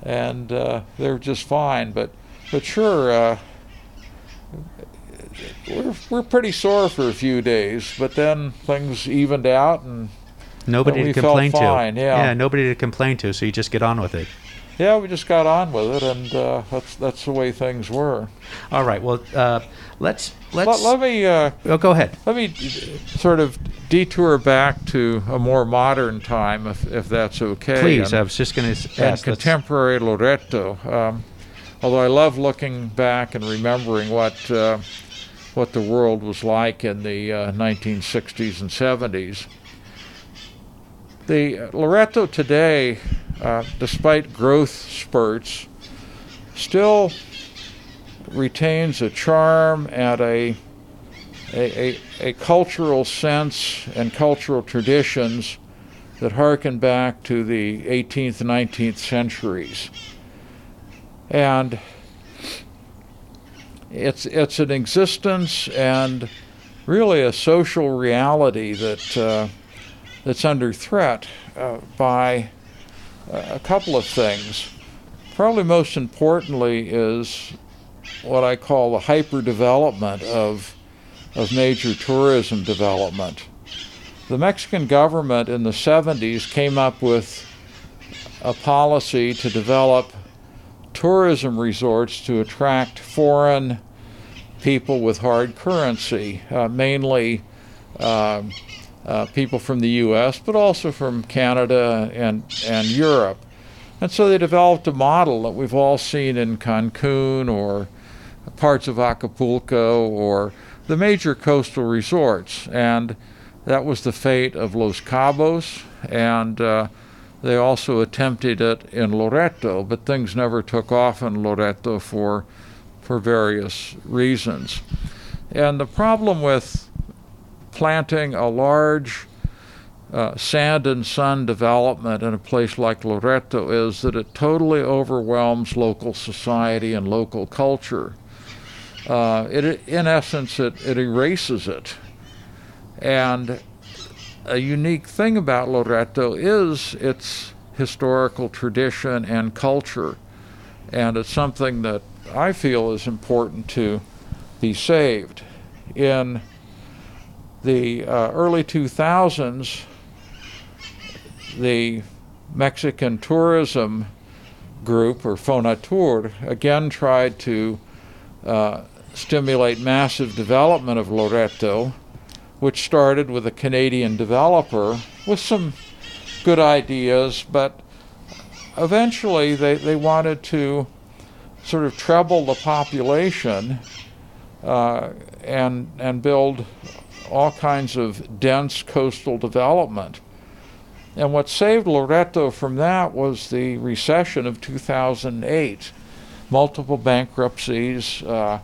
and uh, they're just fine. But but sure, uh, we're we're pretty sore for a few days, but then things evened out, and Nobody to complain to. yeah. nobody to complain to. So you just get on with it. yeah, we just got on with it, and uh, that's that's the way things were. All right. Well, uh, let's let's. Let, let me. Uh, oh, go ahead. Let me sort of detour back to a more modern time, if, if that's okay. Please. And, I was just going to ask. contemporary Loreto. Um, although I love looking back and remembering what uh, what the world was like in the uh, 1960s and 70s. The Loreto today, uh, despite growth spurts, still retains a charm and a a, a, a cultural sense and cultural traditions that harken back to the 18th and 19th centuries. And it's, it's an existence and really a social reality that, uh, that's under threat uh, by a couple of things. Probably most importantly is what I call the hyperdevelopment of of major tourism development. The Mexican government in the 70s came up with a policy to develop tourism resorts to attract foreign people with hard currency, uh, mainly um uh, people from the U.S., but also from Canada and, and Europe. And so they developed a model that we've all seen in Cancun or parts of Acapulco or the major coastal resorts. And that was the fate of Los Cabos, and uh, they also attempted it in Loreto, but things never took off in Loreto for, for various reasons. And the problem with planting a large uh, sand and sun development in a place like Loreto is that it totally overwhelms local society and local culture. Uh, it, in essence, it, it erases it. And a unique thing about Loreto is its historical tradition and culture. And it's something that I feel is important to be saved. In the uh, early 2000s, the Mexican tourism group, or Fonatur, again tried to uh, stimulate massive development of Loreto, which started with a Canadian developer with some good ideas, but eventually they, they wanted to sort of treble the population uh, and, and build all kinds of dense coastal development. And what saved Loreto from that was the recession of 2008, multiple bankruptcies, uh,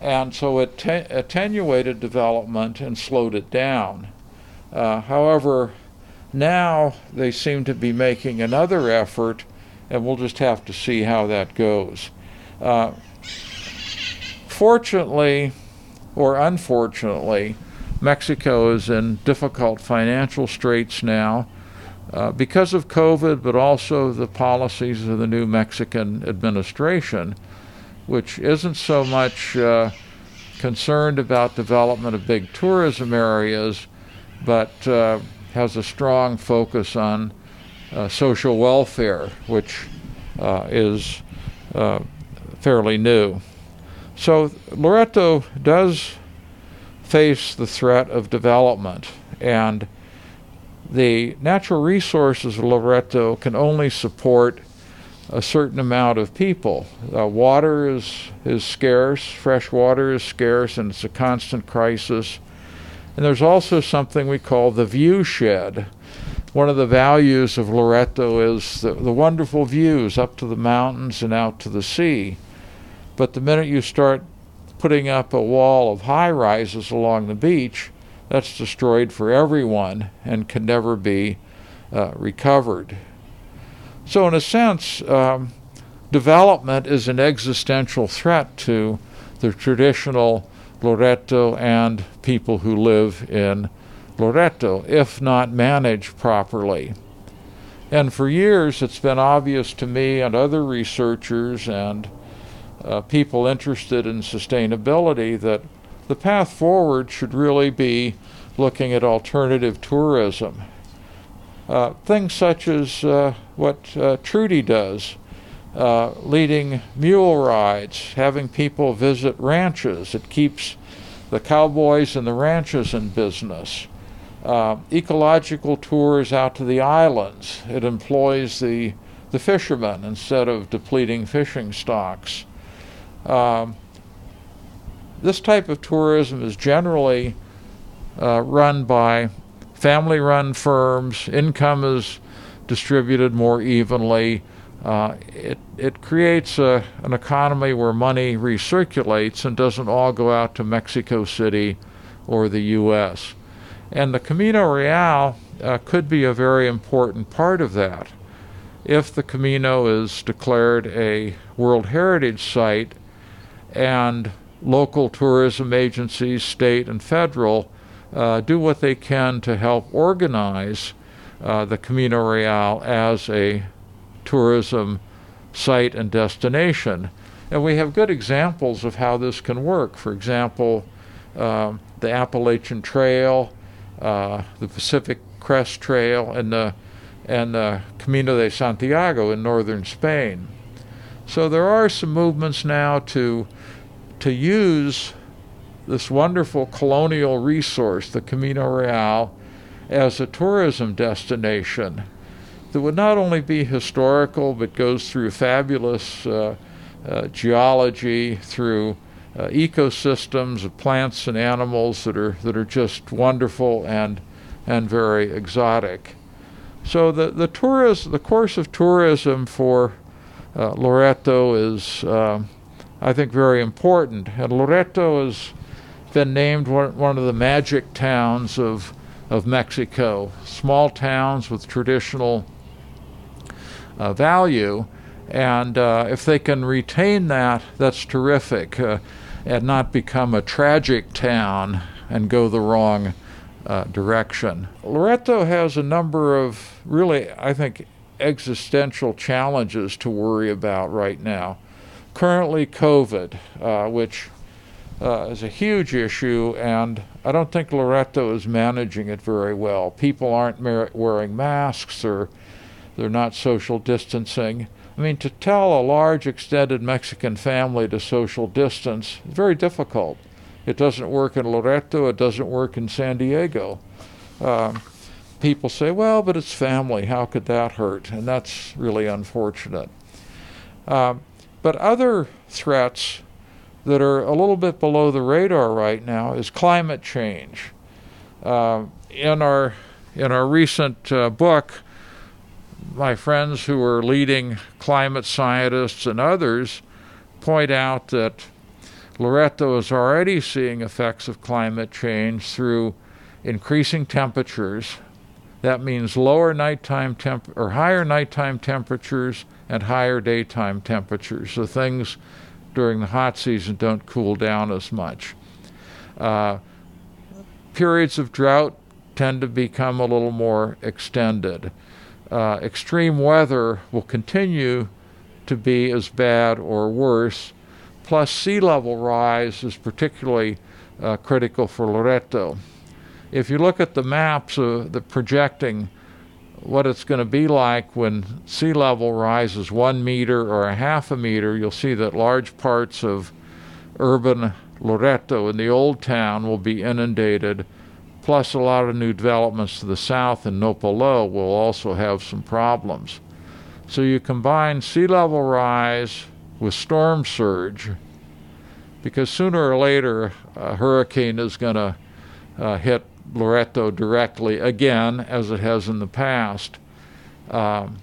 and so it te- attenuated development and slowed it down. Uh, however, now they seem to be making another effort, and we'll just have to see how that goes. Uh, fortunately, or unfortunately, Mexico is in difficult financial straits now uh, because of COVID, but also the policies of the new Mexican administration, which isn't so much uh, concerned about development of big tourism areas, but uh, has a strong focus on uh, social welfare, which uh, is uh, fairly new. So Loreto does face the threat of development, and the natural resources of Loreto can only support a certain amount of people. Uh, water is, is scarce, fresh water is scarce, and it's a constant crisis. And there's also something we call the view shed. One of the values of Loreto is the, the wonderful views up to the mountains and out to the sea. But the minute you start putting up a wall of high rises along the beach, that's destroyed for everyone and can never be uh, recovered. So, in a sense, um, development is an existential threat to the traditional Loreto and people who live in Loreto, if not managed properly. And for years, it's been obvious to me and other researchers and uh, people interested in sustainability that the path forward should really be looking at alternative tourism. Uh, things such as uh, what uh, Trudi does, uh, leading mule rides, having people visit ranches. It keeps the cowboys and the ranches in business. Uh, ecological tours out to the islands. It employs the, the fishermen instead of depleting fishing stocks. Um, this type of tourism is generally uh, run by family run firms. Income is distributed more evenly. Uh, it, it creates a, an economy where money recirculates and doesn't all go out to Mexico City or the U.S. And the Camino Real uh, could be a very important part of that. If the Camino is declared a World Heritage Site and local tourism agencies, state and federal, uh, do what they can to help organize uh, the Camino Real as a tourism site and destination. And we have good examples of how this can work. For example, um, the Appalachian Trail, uh, the Pacific Crest Trail, and the, and the Camino de Santiago in northern Spain. So there are some movements now to, to use this wonderful colonial resource, the Camino Real, as a tourism destination that would not only be historical but goes through fabulous uh, uh, geology, through uh, ecosystems of plants and animals that are that are just wonderful and and very exotic. So the the tourist the course of tourism for uh, Loreto is um, I think very important, and Loreto has been named one, of the magic towns of, of Mexico. Small towns with traditional uh, value. And uh, if they can retain that, that's terrific, uh, and not become a tragic town and go the wrong uh, direction. Loreto has a number of really, I think, existential challenges to worry about right now. Currently, COVID, uh, which uh, is a huge issue, and I don't think Loreto is managing it very well. People aren't mar- wearing masks, or they're not social distancing. I mean, to tell a large extended Mexican family to social distance is very difficult. It doesn't work in Loreto, it doesn't work in San Diego. Um, people say, well, but it's family, how could that hurt? And that's really unfortunate. Um, but other threats that are a little bit below the radar right now is climate change. Uh, in our in our recent uh, book, my friends who are leading climate scientists and others point out that Loreto is already seeing effects of climate change through increasing temperatures. That means lower nighttime temp or higher nighttime temperatures and higher daytime temperatures. So things during the hot season don't cool down as much. Uh, periods of drought tend to become a little more extended. Uh, extreme weather will continue to be as bad or worse. Plus, sea level rise is particularly uh, critical for Loreto. If you look at the maps, of the projecting what it's going to be like when sea level rises one meter or a half a meter, you'll see that large parts of urban Loreto in the old town will be inundated, plus a lot of new developments to the south in Nopoló will also have some problems. So you combine sea level rise with storm surge, because sooner or later a hurricane is going to uh, hit Loreto directly again, as it has in the past. Um,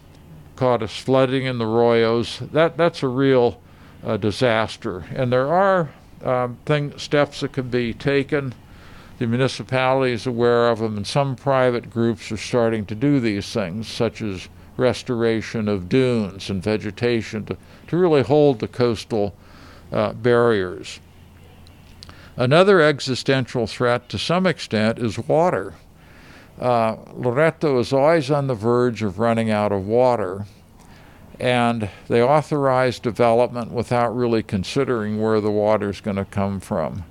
caught us flooding in the arroyos. That that's a real uh, disaster, and there are um, thing, steps that can be taken. The municipality is aware of them, and some private groups are starting to do these things, such as restoration of dunes and vegetation to, to really hold the coastal uh, barriers. Another existential threat, to some extent, is water. Uh, Loreto is always on the verge of running out of water, and they authorize development without really considering where the water is going to come from.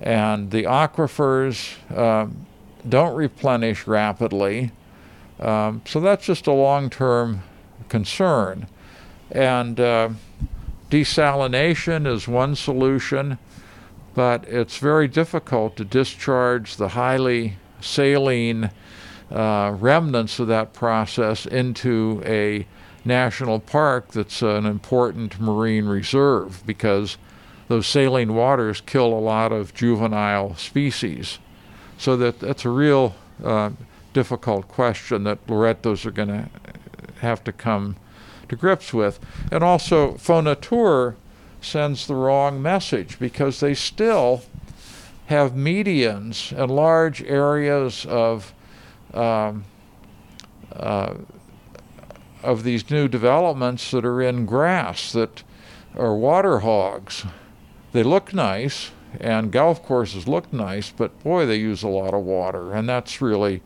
And the aquifers um, don't replenish rapidly, um, so that's just a long term concern. And uh, desalination is one solution but it's very difficult to discharge the highly saline uh, remnants of that process into a national park that's an important marine reserve because those saline waters kill a lot of juvenile species. So that that's a real uh, difficult question that Loretos are going to have to come to grips with. And also, Fonatur sends the wrong message because they still have medians and large areas of um, uh, of these new developments that are in grass that are water hogs. They look nice, and golf courses look nice, but boy, they use a lot of water, and that's really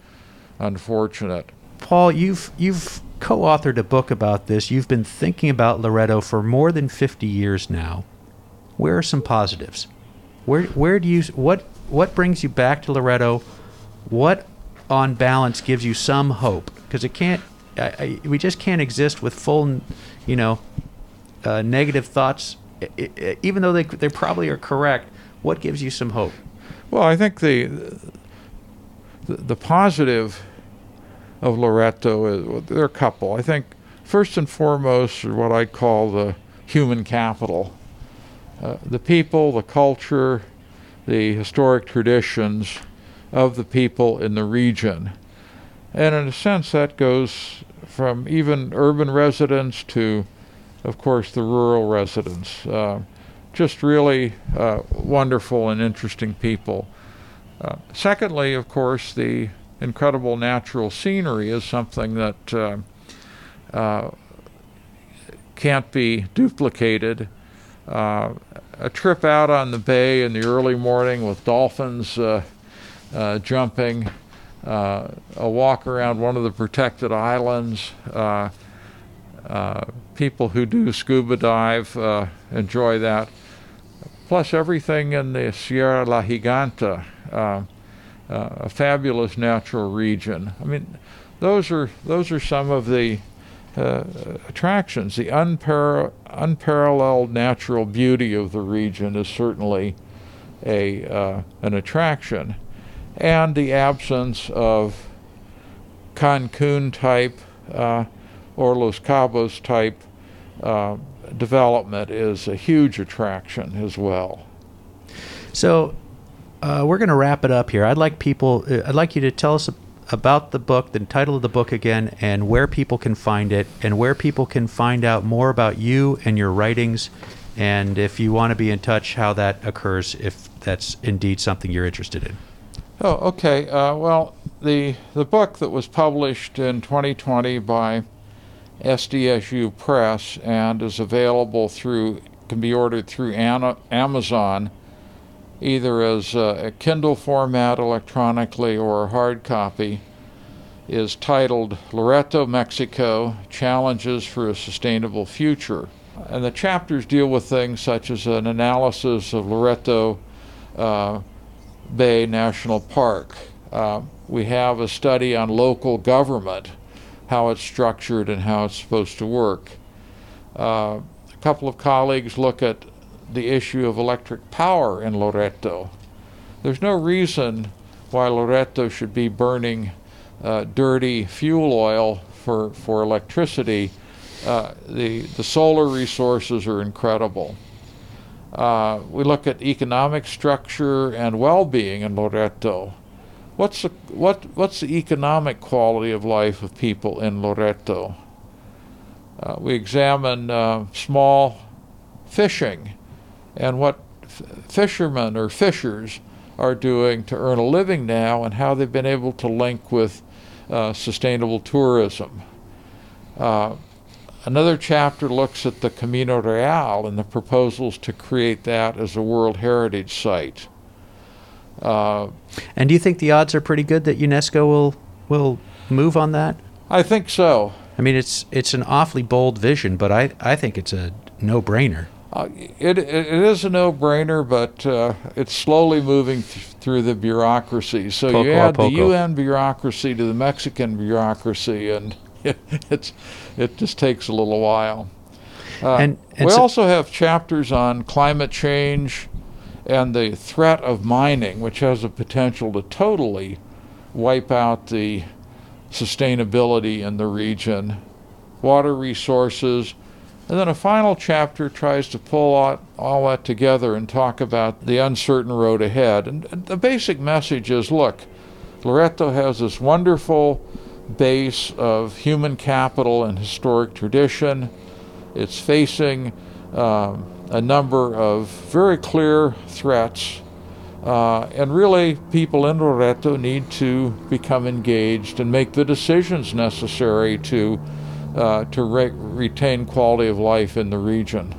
unfortunate. Paul, you've you've co-authored a book about this. You've been thinking about Loreto for more than 50 years now. Where are some positives? Where where do you what what brings you back to Loreto? What on balance gives you some hope? Because it can't I, I, we just can't exist with full, you know, uh, negative thoughts. I, I, even though they they probably are correct, what gives you some hope? Well, I think the the, the positive of Loreto is there are a couple. I think first and foremost are what I call the human capital. Uh, the people, the culture, the historic traditions of the people in the region. And in a sense, that goes from even urban residents to, of course, the rural residents. Uh, just really uh, wonderful and interesting people. Uh, secondly, of course, the incredible natural scenery is something that uh, uh, can't be duplicated. Uh, a trip out on the bay in the early morning with dolphins uh, uh, jumping, uh, a walk around one of the protected islands. people who do scuba dive enjoy that. Plus, everything in the Sierra La Giganta uh, a fabulous natural region. I mean, those are those are some of the uh, attractions. The unpar- unparalleled natural beauty of the region is certainly a uh, an attraction, and the absence of Cancun type uh, or Los Cabos type uh, development is a huge attraction as well. So uh, we're going to wrap it up here. I'd like people, uh, I'd like you to tell us about the book, the title of the book again, and where people can find it, and where people can find out more about you and your writings, and if you want to be in touch, how that occurs, if that's indeed something you're interested in. Oh, okay. Uh, well, the the book that was published in 2020 by SDSU Press and is available through can be ordered through Amazon either as a Kindle format electronically or a hard copy, is titled Loreto, Mexico Challenges for a Sustainable Future. And the chapters deal with things such as an analysis of Loreto uh, Bay National Park. Uh, we have a study on local government, how it's structured and how it's supposed to work. Uh, a couple of colleagues look at the issue of electric power in Loreto. There's no reason why Loreto should be burning uh, dirty fuel oil for, for electricity, uh, the, the solar resources are incredible. Uh, we look at economic structure and well-being in Loreto. What's the, what, what's the economic quality of life of people in Loreto? Uh, we examine uh, small fishing and what f- fishermen or fishers are doing to earn a living now and how they've been able to link with uh, sustainable tourism. Uh, another chapter looks at the Camino Real and the proposals to create that as a World Heritage Site. Uh, and do you think the odds are pretty good that UNESCO will will move on that? I think so. I mean, it's it's an awfully bold vision, but I I think it's a no brainer. Uh, it, it is a no-brainer, but uh, it's slowly moving th- through the bureaucracy. So poco you add the UN bureaucracy to the Mexican bureaucracy, and it, it's it just takes a little while. Uh, and, and we so also have chapters on climate change and the threat of mining, which has the potential to totally wipe out the sustainability in the region, water resources and then a final chapter tries to pull all, all that together and talk about the uncertain road ahead. And, and the basic message is look, Loreto has this wonderful base of human capital and historic tradition. It's facing um, a number of very clear threats. Uh, and really, people in Loreto need to become engaged and make the decisions necessary to uh, to re- retain quality of life in the region.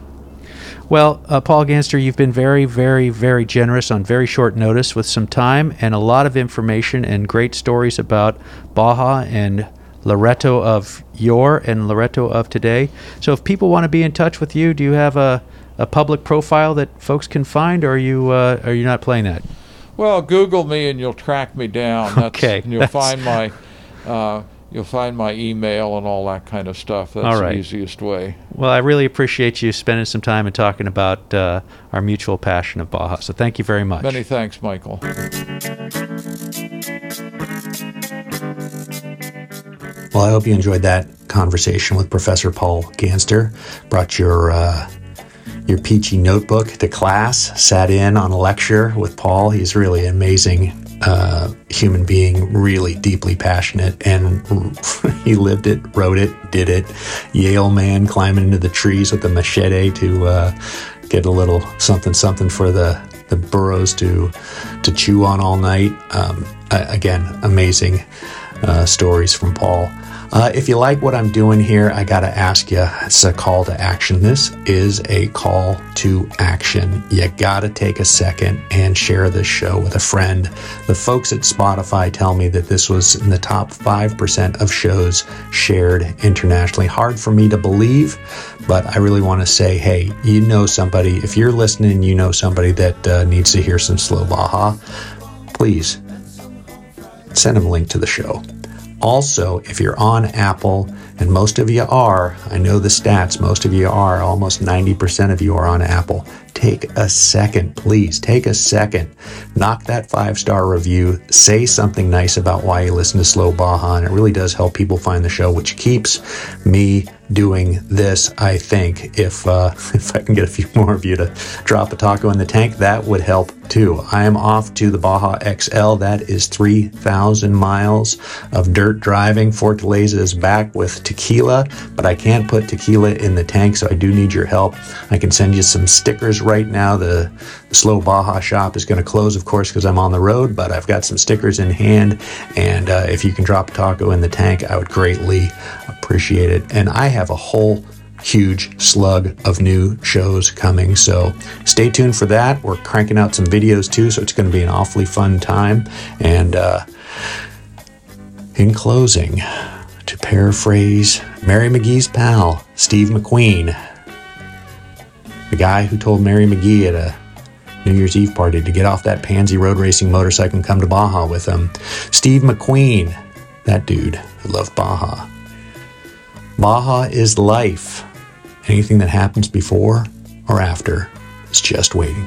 Well, uh, Paul Ganster, you've been very, very, very generous on very short notice with some time and a lot of information and great stories about Baja and Loreto of yore and Loreto of today. So, if people want to be in touch with you, do you have a, a public profile that folks can find, or are you uh, are you not playing that? Well, Google me and you'll track me down. That's, Okay, and you'll that's- find my. Uh, You'll find my email and all that kind of stuff. That's All right. the easiest way. Well, I really appreciate you spending some time and talking about uh, our mutual passion of Baja. So, thank you very much. Many thanks, Michael. Well, I hope you enjoyed that conversation with Professor Paul Ganster. Brought your uh, your Pee-Chee notebook to class, sat in on a lecture with Paul. He's really an amazing uh, human being, really deeply passionate, and he lived it, wrote it, did it. Yale man climbing into the trees with a machete to uh, get a little something something for the the burros to to chew on all night. Um, again, amazing uh, stories from Paul. Uh, if you like what I'm doing here, I got to ask you, it's a call to action. This is a call to action. You got to take a second and share this show with a friend. The folks at Spotify tell me that this was in the top 5% of shows shared internationally. Hard for me to believe, but I really want to say, hey, you know somebody, if you're listening, you know somebody that uh, needs to hear some slow Baja, please send them a link to the show. Also, if you're on Apple, and most of you are, I know the stats, most of you are, almost 90% of you are on Apple. Take a second, please. Take a second. Knock that five star review. Say something nice about why you listen to Slow Baja, and it really does help people find the show, which keeps me doing this. I think if uh, if I can get a few more of you to drop a taco in the tank, that would help too. I am off to the Baja XL. That is 3,000 miles of dirt driving. Fortaleza is back with tequila, but I can't put tequila in the tank, so I do need your help. I can send you some stickers right now. The, the Slow Baja shop is going to close, of course, because I'm on the road, but I've got some stickers in hand. And uh, if you can drop a taco in the tank, I would greatly appreciate it. And I have a whole huge slug of new shows coming. So stay tuned for that. We're cranking out some videos too, so it's going to be an awfully fun time. And uh, in closing, to paraphrase Mary McGee's pal, Steve McQueen, the guy who told Mary McGee at a New Year's Eve party to get off that pansy road racing motorcycle and come to Baja with him. Steve McQueen, that dude who loved Baja. Baja is life. Anything that happens before or after is just waiting.